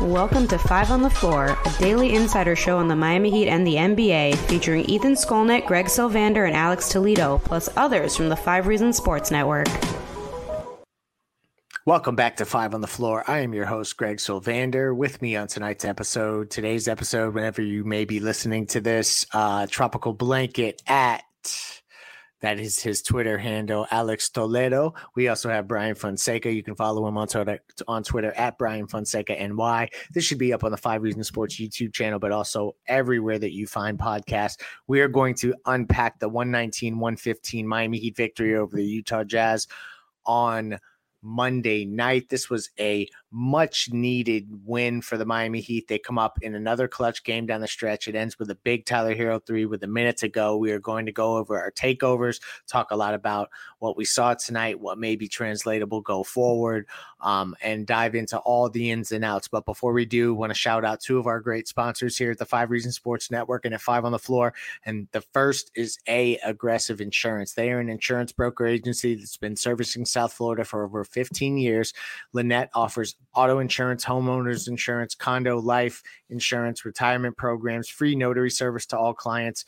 Welcome to Five on the Floor, a daily insider show on the Miami Heat and the NBA, featuring Ethan Skolnick, Greg Sylvander, and Alex Toledo, plus others from the Five Reasons Sports Network. Welcome back to Five on the Floor. I am your host, Greg Sylvander. With me on tonight's episode, today's episode, whenever you may be listening to this, uh, Tropical Blanket at that is his Twitter handle, Alex Toledo. We also have Brian Fonseca. You can follow him on Twitter, on Twitter at Brian Fonseca NY. This should be up on the Five Reasons Sports YouTube channel, but also everywhere that you find podcasts. We are going to unpack the 119 115 Miami Heat victory over the Utah Jazz on Monday night. This was a much needed win for the Miami Heat. They come up in another clutch game down the stretch. It ends with a big Tyler Herro three with a minute to go. We are going to go over our takeovers, talk a lot about what we saw tonight, what may be translatable go forward, um, and dive into all the ins and outs. But before we do, want to shout out two of our great sponsors here at the Five Reasons Sports Network and at Five on the Floor. And the first is A Aggressive Insurance. They are an insurance broker agency that's been servicing South Florida for over 15 years. Lynette offers auto insurance, homeowners insurance, condo, life insurance, retirement programs, free notary service to all clients.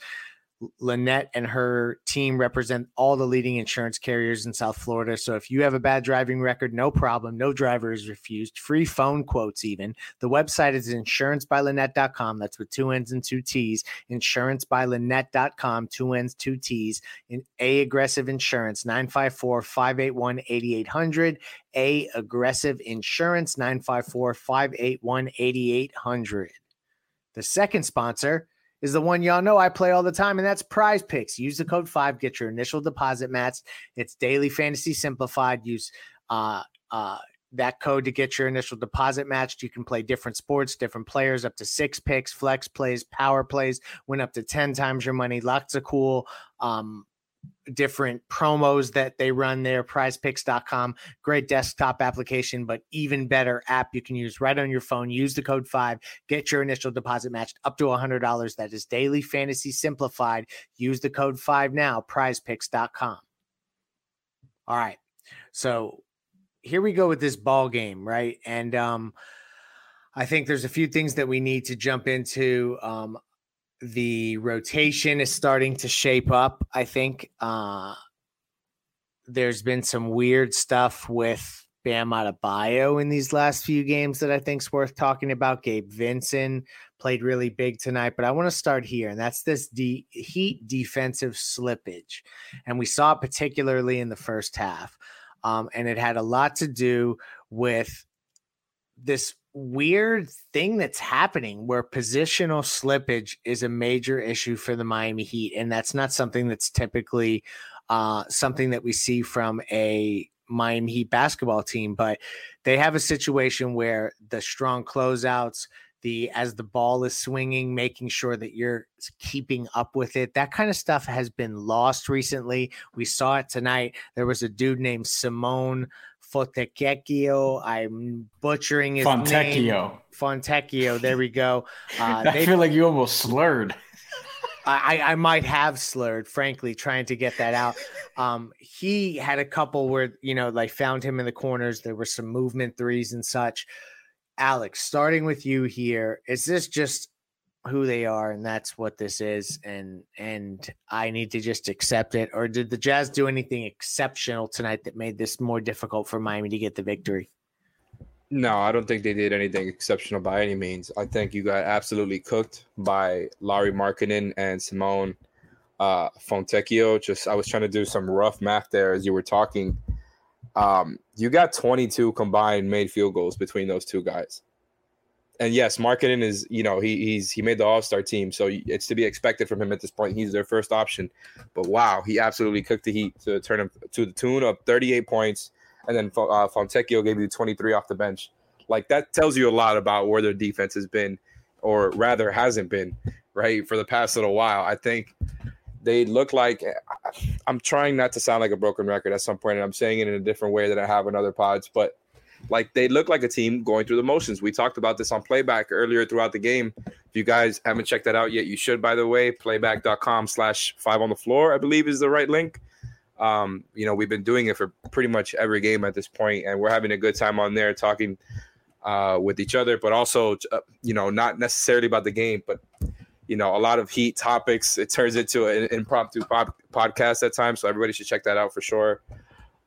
Lynette and her team represent all the leading insurance carriers in South Florida. So if you have a bad driving record, no problem. No driver is refused. Free phone quotes, even. The website is insurancebylynette.com. That's with two N's and two T's. Insurancebylynette.com, two N's, two T's. In A Aggressive Insurance, 954 581 8800. A Aggressive Insurance, 954 581 8800. The second sponsor is the one y'all know I play all the time, and that's Prize Picks. Use the code five, get your initial deposit matched. It's daily fantasy simplified. Use uh uh that code to get your initial deposit matched. You can play different sports, different players, up to six picks, flex plays, power plays, win up to 10 times your money. Lots of cool um different promos that they run there prizepicks.com great desktop application but even better app you can use right on your phone. Use the code 5 get your initial deposit matched up to $100 that is daily fantasy simplified. Use the code 5 now prizepicks.com all right. So here we go with this ball game right? And um I think there's a few things that we need to jump into. Um, the rotation is starting to shape up. I think uh, there's been some weird stuff with Bam Adebayo in these last few games that I think is worth talking about. Gabe Vincent played really big tonight, but I want to start here, and that's this de- Heat defensive slippage, and we saw it particularly in the first half, um, and it had a lot to do with this weird thing that's happening where positional slippage is a major issue for the Miami Heat. And that's not something that's typically uh, something that we see from a Miami Heat basketball team, but they have a situation where the strong closeouts, the as the ball is swinging, making sure that you're keeping up with it. That kind of stuff has been lost recently. We saw it tonight. There was a dude named Simone Fontecchio. I'm butchering his Fontecchio. name. Fontecchio. There we go. Uh, I feel like you almost slurred. I, I might have slurred, frankly, trying to get that out. Um, he had a couple where you know, like found him in the corners. There were some movement threes and such. Alex, starting with you here, is this just who they are and that's what this is and and I need to just accept it or did the Jazz do anything exceptional tonight that made this more difficult for Miami to get the victory? No, I don't think they did anything exceptional by any means. I think you got absolutely cooked by Lauri Markkanen and Simone uh, Fontecchio. Just I was trying to do some rough math there as you were talking. Um, you got 22 combined made field goals between those two guys and yes, Markkanen is you know he he's he made the All Star team, so it's to be expected from him at this point. He's their first option, but wow, he absolutely cooked the Heat to turn him to the tune of 38 points, and then uh, Fontecchio gave you 23 off the bench. Like that tells you a lot about where their defense has been, or rather hasn't been, right for the past little while. I think they look like I'm trying not to sound like a broken record at some point, and I'm saying it in a different way than I have in other pods, but like they look like a team going through the motions. We talked about this on playback earlier throughout the game. If you guys haven't checked that out yet, you should, by the way. Playback.com slash five on the floor, I believe is the right link. Um, you know, we've been doing it for pretty much every game at this point, and we're having a good time on there talking uh, with each other, but also, uh, you know, not necessarily about the game, but you know, a lot of heat topics. It turns into an impromptu pod- podcast at times, so everybody should check that out for sure.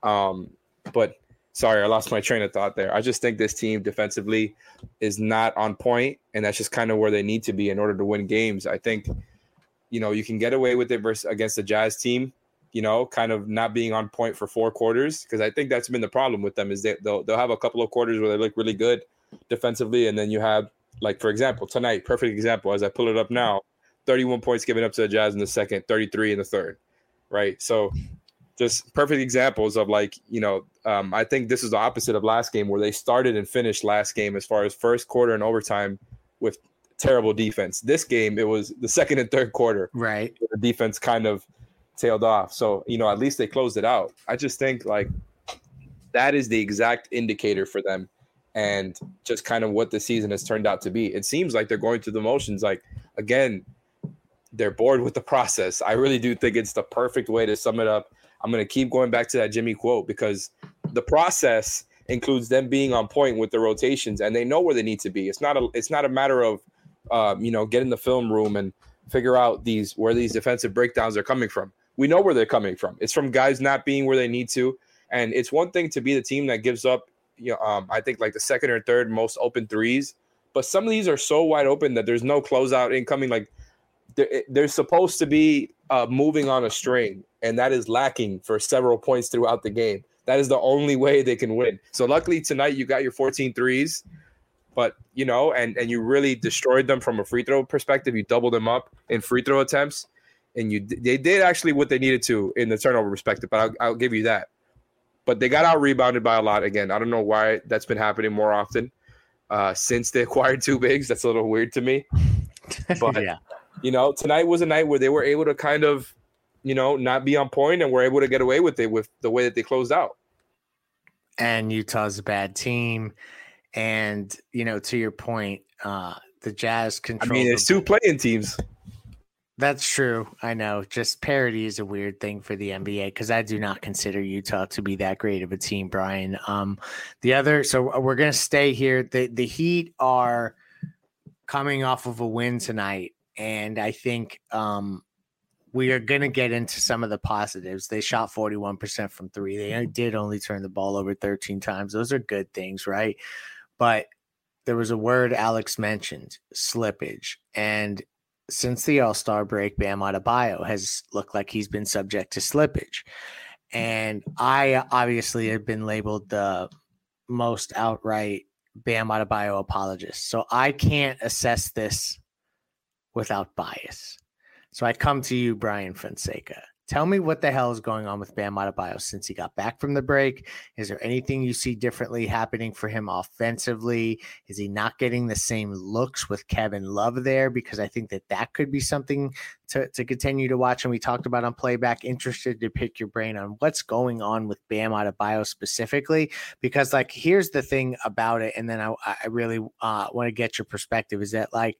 Um, but sorry, I lost my train of thought there. I just think this team defensively is not on point, and that's just kind of where they need to be in order to win games. I think, you know, you can get away with it versus against the Jazz team, you know, kind of not being on point for four quarters because I think that's been the problem with them is that they'll they'll have a couple of quarters where they look really good defensively, and then you have like for example tonight, perfect example as I pull it up now, 31 points given up to the Jazz in the second, 33 in the third, right? So just perfect examples of like you know um, i think this is the opposite of last game where they started and finished last game as far as first quarter and overtime with terrible defense. This game it was the second and third quarter. Right. The defense kind of tailed off. So you know at least they closed it out. I just think like that is the exact indicator for them and just kind of what the season has turned out to be. It seems like they're going through the motions. Like again they're bored with the process. I really do think it's the perfect way to sum it up I'm going to keep going back to that Jimmy quote because the process includes them being on point with the rotations and they know where they need to be. It's not a it's not a matter of um, you know get in the film room and figure out these where these defensive breakdowns are coming from. We know where they're coming from. It's from guys not being where they need to, and it's one thing to be the team that gives up. You know, um, I think like the second or third most open threes, but some of these are so wide open that there's no closeout incoming. Like they're, they're supposed to be uh, moving on a string, and that is lacking for several points throughout the game. That is the only way they can win. So luckily tonight you got your 14 threes, but you know, and and you really destroyed them from a free throw perspective. You doubled them up in free throw attempts, and you they did actually what they needed to in the turnover perspective. But I'll, I'll give you that. But they got out rebounded by a lot again. I don't know why that's been happening more often uh, since they acquired two bigs. That's a little weird to me. But yeah you know, tonight was a night where they were able to kind of, you know, not be on point and were able to get away with it with the way that they closed out. And Utah's a bad team. And, you know, to your point, uh, the Jazz control. I mean, it's two playing teams. That's true. I know. Just parity is a weird thing for the NBA because I do not consider Utah to be that great of a team, Brian. Um, the other, so we're gonna stay here. The the Heat are coming off of a win tonight and I think um, we are going to get into some of the positives. They shot 41% from three. They mm-hmm. did only turn the ball over 13 times. Those are good things, right? But there was a word Alex mentioned slippage. And since the All Star break, Bam Adebayo has looked like he's been subject to slippage. And I obviously have been labeled the most outright Bam Adebayo apologist, so I can't assess this without bias. So I come to you, Brian Fonseca. Tell me what the hell is going on with Bam Adebayo since he got back from the break. Is there anything you see differently happening for him offensively? Is he not getting the same looks with Kevin Love there? Because I think that that could be something to, to continue to watch. And we talked about on playback. Interested to pick your brain on what's going on with Bam Adebayo specifically. Because like here's the thing about it, and then I, I really uh, want to get your perspective. Is that like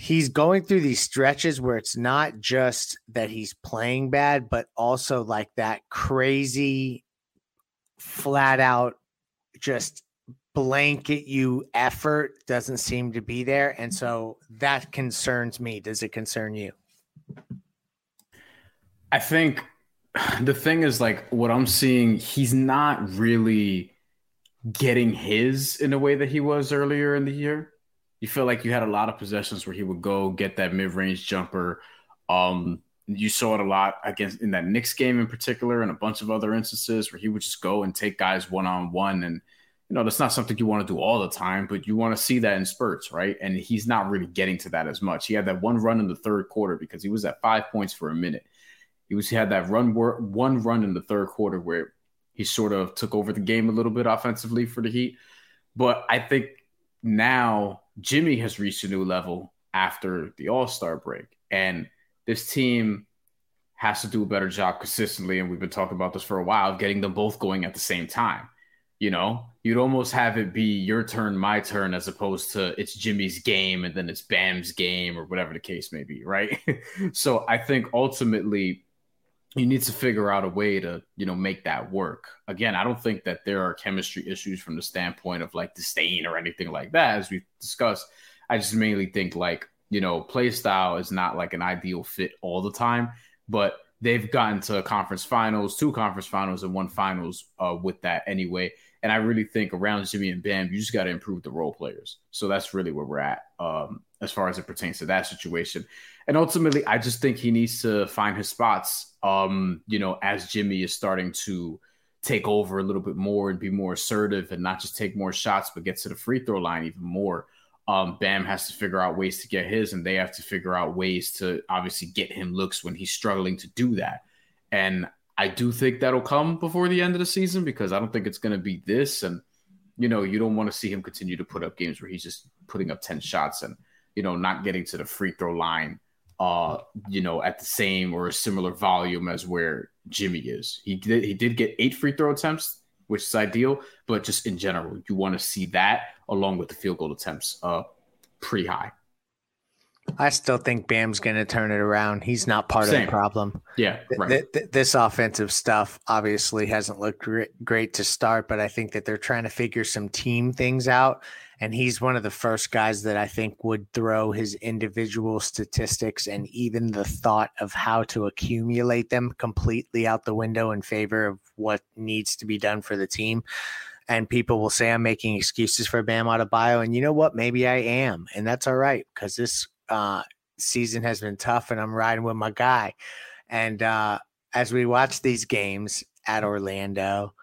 he's going through these stretches where it's not just that he's playing bad, but also like that crazy, flat out, just blanket you effort doesn't seem to be there. And so that concerns me. Does it concern you? I think the thing is like what I'm seeing, he's not really getting his in a way that he was earlier in the year you feel like you had a lot of possessions where he would go get that mid range jumper. Um, you saw it a lot against in that Knicks game in particular, and a bunch of other instances where he would just go and take guys one on one. And you know that's not something you want to do all the time, but you want to see that in spurts, right? And he's not really getting to that as much. He had that one run in the third quarter because he was at five points for a minute. He was he had that run one run in the third quarter where he sort of took over the game a little bit offensively for the Heat. But I think now Jimmy has reached a new level after the All Star break. And this team has to do a better job consistently. And we've been talking about this for a while, of getting them both going at the same time. You know, you'd almost have it be your turn, my turn, as opposed to it's Jimmy's game and then it's Bam's game or whatever the case may be, right? so I think ultimately you need to figure out a way to you know make that work. Again i don't think that there are chemistry issues from the standpoint of like disdain or anything like that as we've discussed. I just mainly think like you know play style is not like an ideal fit all the time but they've gotten to conference finals two conference finals and one finals uh, with that anyway. And i really think around jimmy and bam you just got to improve the role players. So that's really where we're at. Um, as far as it pertains to that situation and ultimately, I just think he needs to find his spots. Um, you know, as Jimmy is starting to take over a little bit more and be more assertive and not just take more shots, but get to the free throw line even more. Um, Bam has to figure out ways to get his, and they have to figure out ways to obviously get him looks when he's struggling to do that. And I do think that'll come before the end of the season because I don't think it's going to be this. And, you know, you don't want to see him continue to put up games where he's just putting up 10 shots and, you know, not getting to the free throw line uh, you know, at the same or a similar volume as where Jimmy is. He did he did get eight free throw attempts, which is ideal, but just in general, you want to see that along with the field goal attempts uh pretty high. I still think Bam's going to turn it around. He's not part Same. of the problem. Yeah, right. Th- th- this offensive stuff obviously hasn't looked great to start, but I think that they're trying to figure some team things out and he's one of the first guys that I think would throw his individual statistics and even the thought of how to accumulate them completely out the window in favor of what needs to be done for the team. And people will say I'm making excuses for Bam Adebayo, and you know what? Maybe I am, and that's all right because this uh, season has been tough, and I'm riding with my guy. And uh, as we watch these games at Orlando,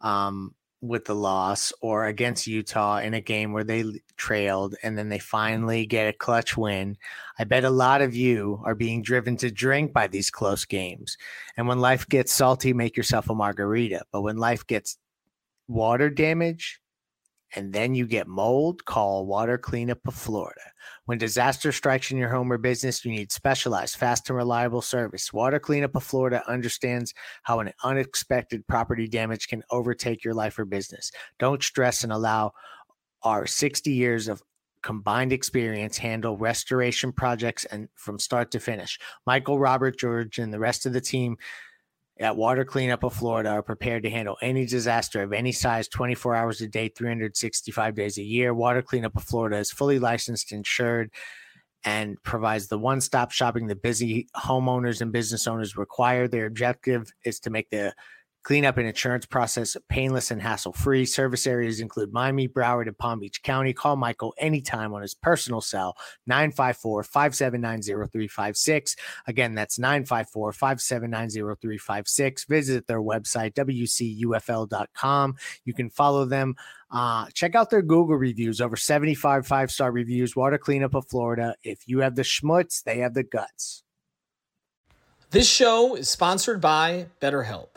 um, with the loss or against Utah in a game where they trailed and then they mm-hmm. finally get a clutch win. I bet a lot of you are being driven to drink by these close games. And when life gets salty, make yourself a margarita. But when life gets water damage, and then you get mold, call Water Cleanup of Florida. When disaster strikes in your home or business, you need specialized, fast, and reliable service. Water Cleanup of Florida understands how an unexpected property damage can overtake your life or business. Don't stress and allow our 60 years of combined experience handle restoration projects and from start to finish. Michael, Robert, George, and the rest of the team at Water Cleanup of Florida are prepared to handle any disaster of any size 24 hours a day, 365 days a year. Water Cleanup of Florida is fully licensed, insured, and provides the one stop shopping the busy homeowners and business owners require. Their objective is to make the Cleanup and insurance process painless and hassle free. Service areas include Miami, Broward, and Palm Beach County. Call Michael anytime on his personal cell, 954 579 0356. Again, that's 954 579 0356. Visit their website, wcufl.com. You can follow them. Uh, check out their Google reviews, over 75 five star reviews. Water Cleanup of Florida. If you have the schmutz, they have the guts. This show is sponsored by BetterHelp.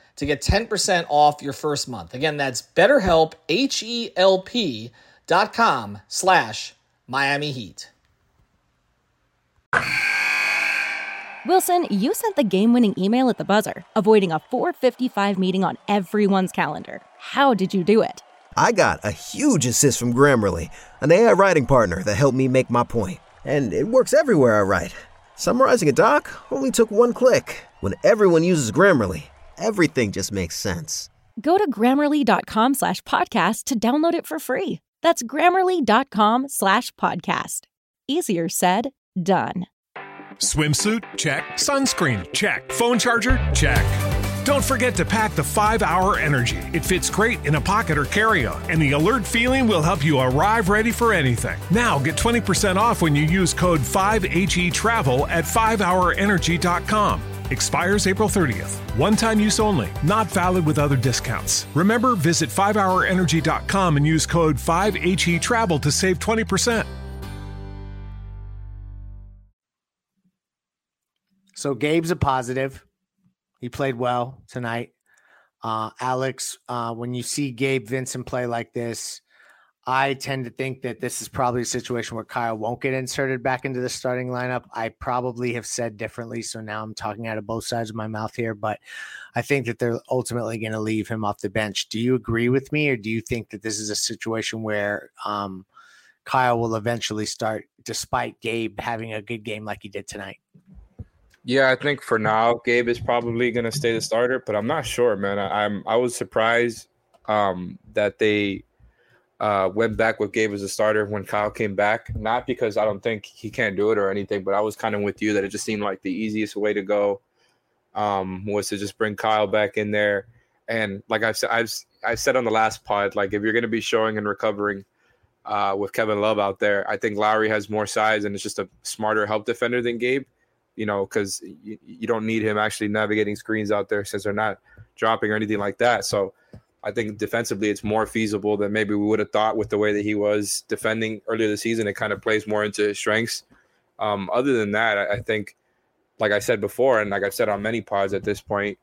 to get 10% off your first month. Again, that's betterhelp, H-E-L-P dot com slash Miami Heat. Wilson, you sent the game-winning email at the buzzer, avoiding a 455 meeting on everyone's calendar. How did you do it? I got a huge assist from Grammarly, an AI writing partner that helped me make my point. And it works everywhere I write. Summarizing a doc only took one click. When everyone uses Grammarly, everything just makes sense. Go to grammarly.com slash podcast to download it for free. That's grammarly.com slash podcast. Easier said, done. Swimsuit? Check. Sunscreen? Check. Phone charger? Check. Don't forget to pack the 5 Hour Energy. It fits great in a pocket or carry on, and the alert feeling will help you arrive ready for anything. Now get 20% off when you use code 5HE Travel at 5hourenergy.com. Expires April 30th. One time use only, not valid with other discounts. Remember, visit 5hourenergy.com and use code 5HE Travel to save 20%. So Gabe's a positive. He played well tonight. Uh, Alex, uh, when you see Gabe Vincent play like this, I tend to think that this is probably a situation where Kyle won't get inserted back into the starting lineup. I probably have said differently, so now I'm talking out of both sides of my mouth here, but I think that they're ultimately going to leave him off the bench. Do you agree with me, or do you think that this is a situation where um, Kyle will eventually start, despite Gabe having a good game like he did tonight? Yeah, I think for now Gabe is probably going to stay the starter, but I'm not sure, man. I, I'm I was surprised um, that they uh, went back with Gabe as a starter when Kyle came back. Not because I don't think he can't do it or anything, but I was kind of with you that it just seemed like the easiest way to go um, was to just bring Kyle back in there. And like I've said, I've I said on the last pod, like if you're going to be showing and recovering uh, with Kevin Love out there, I think Lowry has more size and is just a smarter help defender than Gabe. You know, because you, you don't need him actually navigating screens out there since they're not dropping or anything like that. So I think defensively it's more feasible than maybe we would have thought with the way that he was defending earlier this season. It kind of plays more into his strengths. Um, other than that, I, I, think, like I said before, and like I've said on many pods at this point,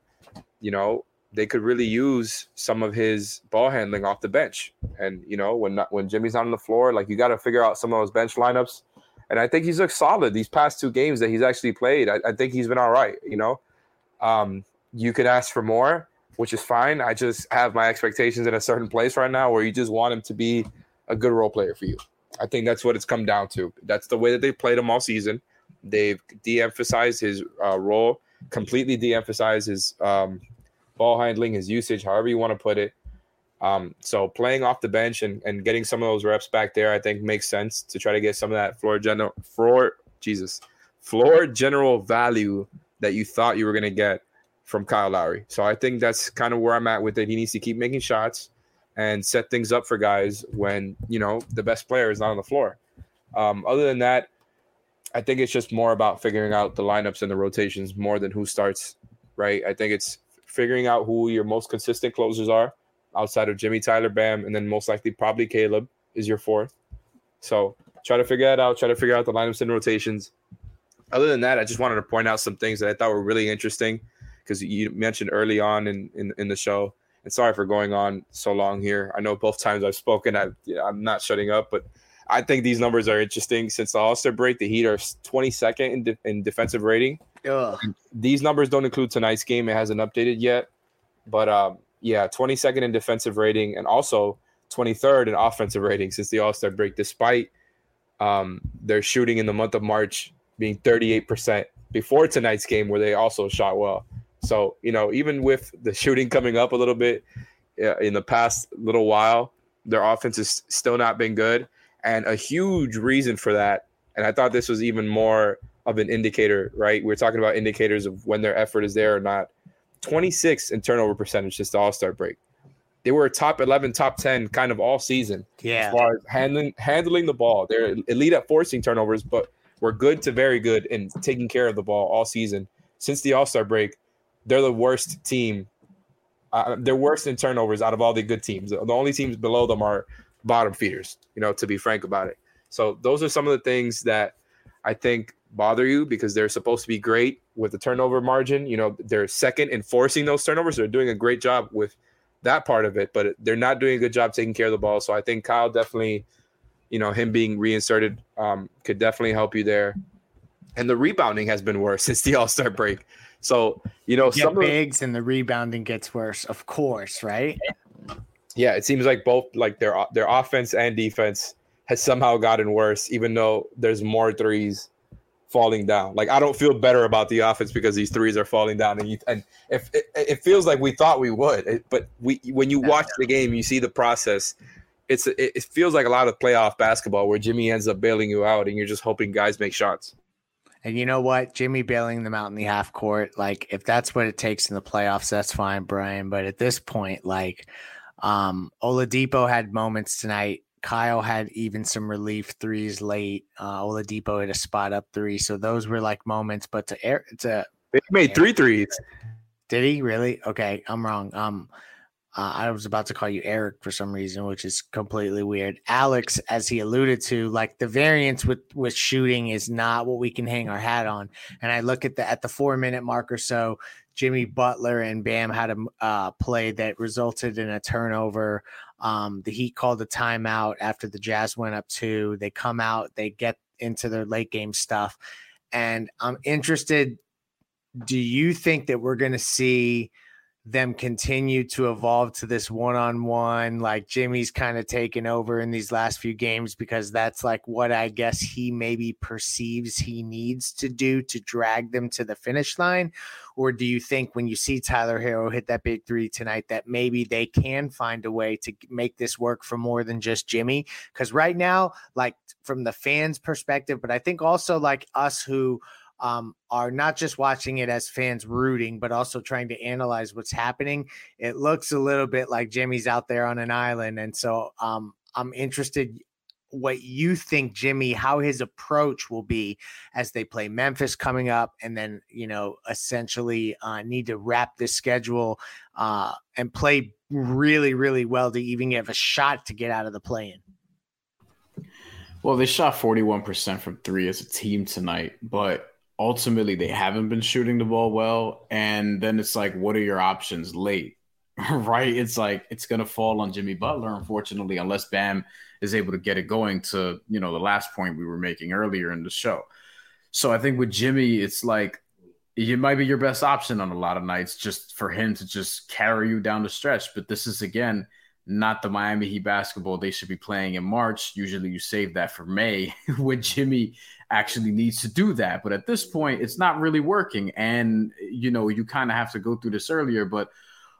you know, they could really use some of his ball handling off the bench. And you know, when not, when Jimmy's not on the floor, like you got to figure out some of those bench lineups. And I think he's looked solid these past two games that he's actually played. I, I think he's been all right. You know, um, you could ask for more which is fine. I just have my expectations in a certain place right now where you just want him to be a good role player for you. I think that's what it's come down to. That's the way that they played him all season. They've de-emphasized his uh, role, completely de-emphasized his um, ball handling, his usage, however you want to put it. Um, so playing off the bench and, and getting some of those reps back there, I think makes sense to try to get some of that floor general floor Jesus floor general value that you thought you were going to get from Kyle Lowry. So I think that's kind of where I'm at with it. He needs to keep making shots and set things up for guys when, you know, the best player is not on the floor. Um, other than that, I think it's just more about figuring out the lineups and the rotations more than who starts, right? I think it's figuring out who your most consistent closers are outside of Jimmy, Tyler, Bam, and then most likely probably Caleb is your fourth. So try to figure that out. Try to figure out the lineups and rotations. Other than that, I just wanted to point out some things that I thought were really interesting because you mentioned early on in, in, in the show. And sorry for going on so long here. I know both times I've spoken, I, I'm not shutting up, but I think these numbers are interesting. Since the All Star break, the Heat are 22nd in, de- in defensive rating. These numbers don't include tonight's game; it hasn't updated yet. But um, yeah, 22nd in defensive rating, and also 23rd in offensive rating since the All Star break, despite um, their shooting in the month of March being 38% before tonight's game, where they also shot well. So you know, even with the shooting coming up a little bit uh, in the past little while, their offense has still not been good. And a huge reason for that, and I thought this was even more of an indicator, right? We're talking about indicators of when their effort is there or not. 26 in turnover percentage since the All Star break. They were top 11, top 10 kind of all season. Yeah. As far as handling, handling the ball. They're elite at forcing turnovers, but we're good to very good in taking care of the ball all season. Since the All Star break, they're the worst team. Uh, they're worst in turnovers out of all the good teams. The only teams below them are bottom feeders, you know, to be frank about it. So those are some of the things that I think bother you because they're supposed to be great with the turnover margin. You know, they're second in forcing those turnovers. They're doing a great job with that part of it, but they're not doing a good job taking care of the ball. So I think Kyle definitely, you know, him being reinserted um, could definitely help you there. And the rebounding has been worse since the All Star break. So you know, you some bigs and the rebounding gets worse, of course, right? Yeah, it seems like both like their their offense and defense has somehow gotten worse, even though there's more threes falling down. Like I don't feel better about the offense because these threes are falling down, and you, and if it, it, feels like we thought we would, it, but we when you watch the game, you see the process. It's it, it feels like a lot of playoff basketball where Jimmy ends up bailing you out, and you're just hoping guys make shots. And you know what? Jimmy bailing them out in the half court, like if that's what it takes in the playoffs, that's fine, Brian. But at this point, like um Oladipo had moments tonight. Kyle had even some relief threes late. Uh Oladipo had a spot up three. So those were like moments. But to air to he made three threes. Did he really? Okay, I'm wrong. Um uh, I was about to call you Eric for some reason, which is completely weird. Alex, as he alluded to, like the variance with with shooting is not what we can hang our hat on. And I look at the at the four minute mark or so, Jimmy Butler and Bam had a uh, play that resulted in a turnover. Um, the Heat called a timeout after the Jazz went up two. They come out, they get into their late game stuff, and I'm interested. Do you think that we're going to see? Them continue to evolve to this one-on-one like Jimmy's kind of taken over in these last few games because that's like what I guess he maybe perceives he needs to do to drag them to the finish line? Or do you think when you see Tyler Herro hit that big 3 tonight that maybe they can find a way to make this work for more than just Jimmy? Cuz right now like from the fans perspective but I think also like us who um, are not just watching it as fans rooting, but also trying to analyze what's happening. It looks a little bit like Jimmy's out there on an island. And so um, I'm interested what you think Jimmy how his approach will be as they play Memphis coming up and then you know essentially uh, need to wrap this schedule uh, and play really really well to even have a shot to get out of the play in. Well, they shot 41% from 3 as a team tonight, but ultimately they haven't been shooting the ball well. And then it's like, what are your options late? right? It's like it's gonna fall on Jimmy Butler, unfortunately, unless Bam is able to get it going to, you know, the last point we were making earlier in the show. So I think with Jimmy, it's like it might be your best option on a lot of nights just for him to just carry you down the stretch. But this is again not the Miami Heat basketball they should be playing in March. Usually you save that for May when Jimmy actually needs to do that. But at this point, it's not really working. And, you know, you kind of have to go through this earlier. But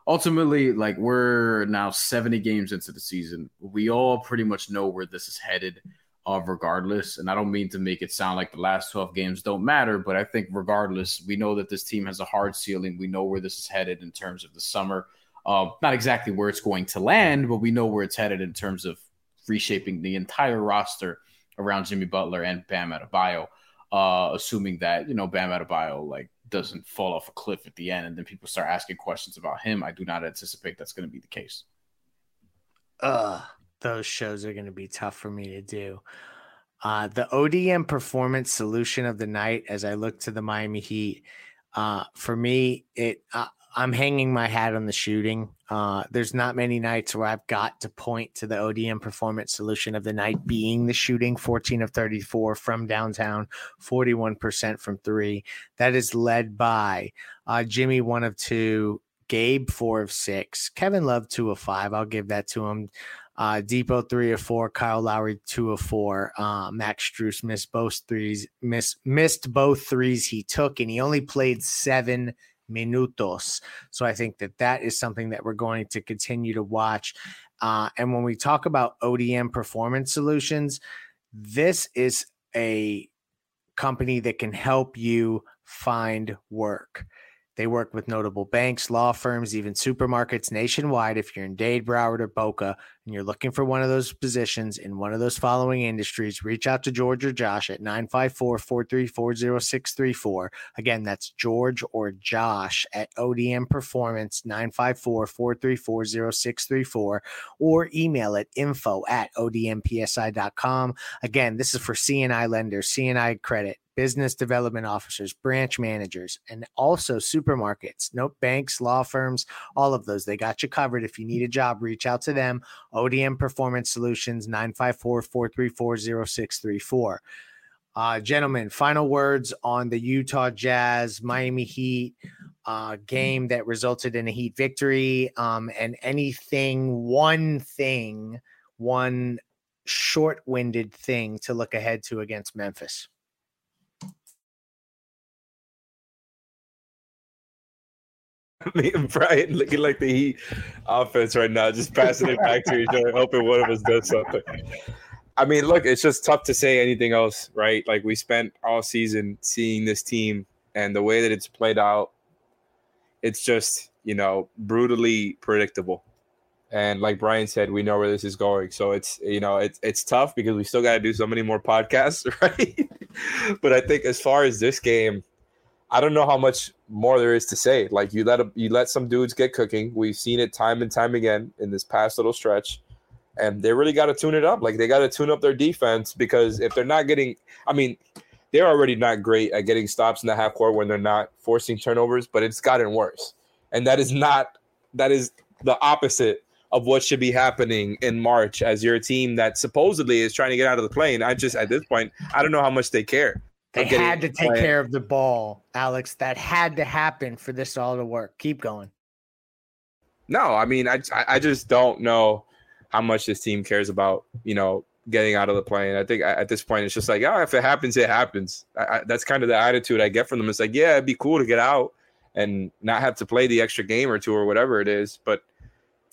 ultimately, like we're now 70 games into the season. We all pretty much know where this is headed. Uh, regardless, and I don't mean to make it sound like the last 12 games don't matter, but I think regardless, we know that this team has a hard ceiling. We know where this is headed in terms of the summer. Uh, not exactly where it's going to land, but we know where it's headed in terms of reshaping the entire roster around Jimmy Butler and Bam Adebayo. uh, assuming that you know Bam Adebayo like doesn't fall off a cliff at the end, and then people start asking questions about him. I do not anticipate that's going to be the case. Uh, those shows are going to be tough for me to do. Uh, the ODM performance solution of the night, as I look to the Miami Heat, uh, for me, it uh, I'm hanging my hat on the shooting. Uh, there's not many nights where I've got to point to the ODM performance solution of the night being the shooting 14 of 34 from downtown, 41% from three. That is led by uh, Jimmy, one of two, Gabe, four of six, Kevin Love, two of five. I'll give that to him. Uh, Dipo three of four, Kyle Lowry two of four. Uh, Max Strus missed both threes, miss, missed both threes he took, and he only played seven minutos. So I think that that is something that we're going to continue to watch. Uh, and when we talk about ODM performance solutions, this is a company that can help you find work. They work with notable banks, law firms, even supermarkets nationwide. If you're in Dade, Broward, or Boca, and you're looking for one of those positions in one of those following industries, reach out to George or Josh at 954 434 0634. Again, that's George or Josh at ODM Performance 954 434 0634 or email at info at odmpsi.com. Again, this is for CNI lenders, CNI credit business development officers, branch managers, and also supermarkets, note banks, law firms, all of those. They got you covered. If you need a job, reach out to them. ODM Performance Solutions, 954 434 0634. Uh, gentlemen, final words on the Utah Jazz Miami Heat uh, game that resulted in a Heat victory, um, and anything, one thing, one short winded thing to look ahead to against Memphis. Me and Brian looking like the Heat offense right now, just passing it back to each other, hoping one of us does something. I mean, look, it's just tough to say anything else, right? Like we spent all season seeing this team and the way that it's played out, it's just, you know, brutally predictable. And like Brian said, we know where this is going. So it's, you know, it's it's tough because we still got to do so many more podcasts, right? but I think as far as this game, I don't know how much more there is to say. Like you let a, you let some dudes get cooking. We've seen it time and time again in this past little stretch, and they really got to tune it up. Like they got to tune up their defense because if they're not getting, I mean, they're already not great at getting stops in the half court when they're not forcing turnovers, but it's gotten worse, and that is not that is the opposite of what should be happening in March as your team that supposedly is trying to get out of the play-in. I just at this point, I don't know how much they care. They had to take care of the ball, Alex. That had to happen for this all to work. Keep going. No, I mean, I I just don't know how much this team cares about you know getting out of the play-in. I think at this point it's just like, oh, if it happens, it happens. I, I, that's kind of the attitude I get from them. It's like, yeah, it'd be cool to get out and not have to play the extra game or two or whatever it is. But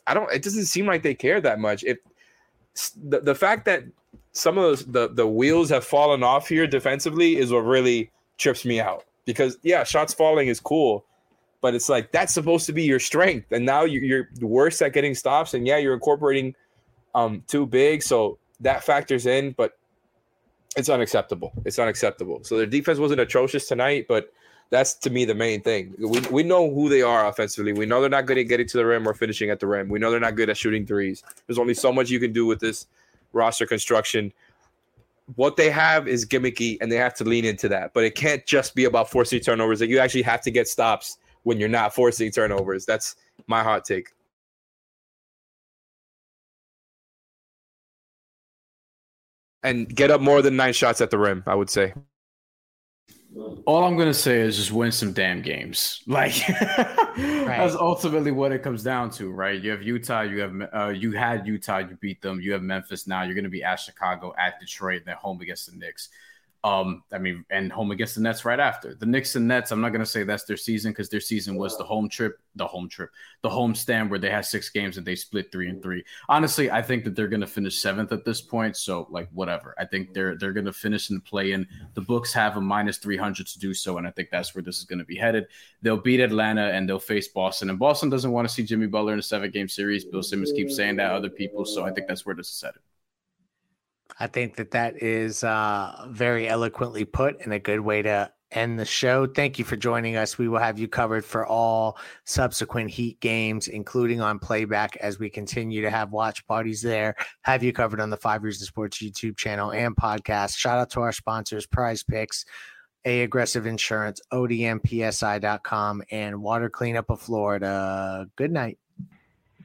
I don't. It doesn't seem like they care that much. If the the fact that some of those, the the wheels have fallen off here defensively is what really trips me out because yeah, shots falling is cool, but it's like that's supposed to be your strength, and now you're, you're worse at getting stops, and yeah, you're incorporating um too big, so that factors in, but it's unacceptable. It's unacceptable. So their defense wasn't atrocious tonight, but that's to me the main thing. We, we know who they are offensively. We know they're not good at getting to the rim or finishing at the rim. We know they're not good at shooting threes. There's only so much you can do with this roster construction. What they have is gimmicky, and they have to lean into that. But it can't just be about forcing turnovers. That you actually have to get stops when you're not forcing turnovers. That's my hot take. And get up more than nine shots at the rim, I would say. All I'm gonna say is just win some damn games. Like right. that's ultimately what it comes down to, right? You have Utah, you have uh, you had Utah, you beat them. You have Memphis now. You're gonna be at Chicago, at Detroit, and then home against the Knicks. Um, I mean, and home against the Nets right after. The Knicks and Nets, I'm not going to say that's their season because their season was the home trip, the home trip, the home stand where they had six games and they split three and three. Honestly, I think that they're going to finish seventh at this point. So, like, whatever. I think they're they're going to finish and play in. The books have a minus 300 to do so, and I think that's where this is going to be headed. They'll beat Atlanta and they'll face Boston, and Boston doesn't want to see Jimmy Butler in a seven game series. Bill Simmons keeps saying that, other people. So, I think that's where this is headed. I think that that is uh, very eloquently put and a good way to end the show. Thank you for joining us. We will have you covered for all subsequent Heat games, including on playback as we continue to have watch parties there. Have you covered on the Five Reasons Sports YouTube channel and podcast. Shout out to our sponsors, Prize Picks. A Aggressive Insurance, ODMPSI.com, and Water Cleanup of Florida. Good night.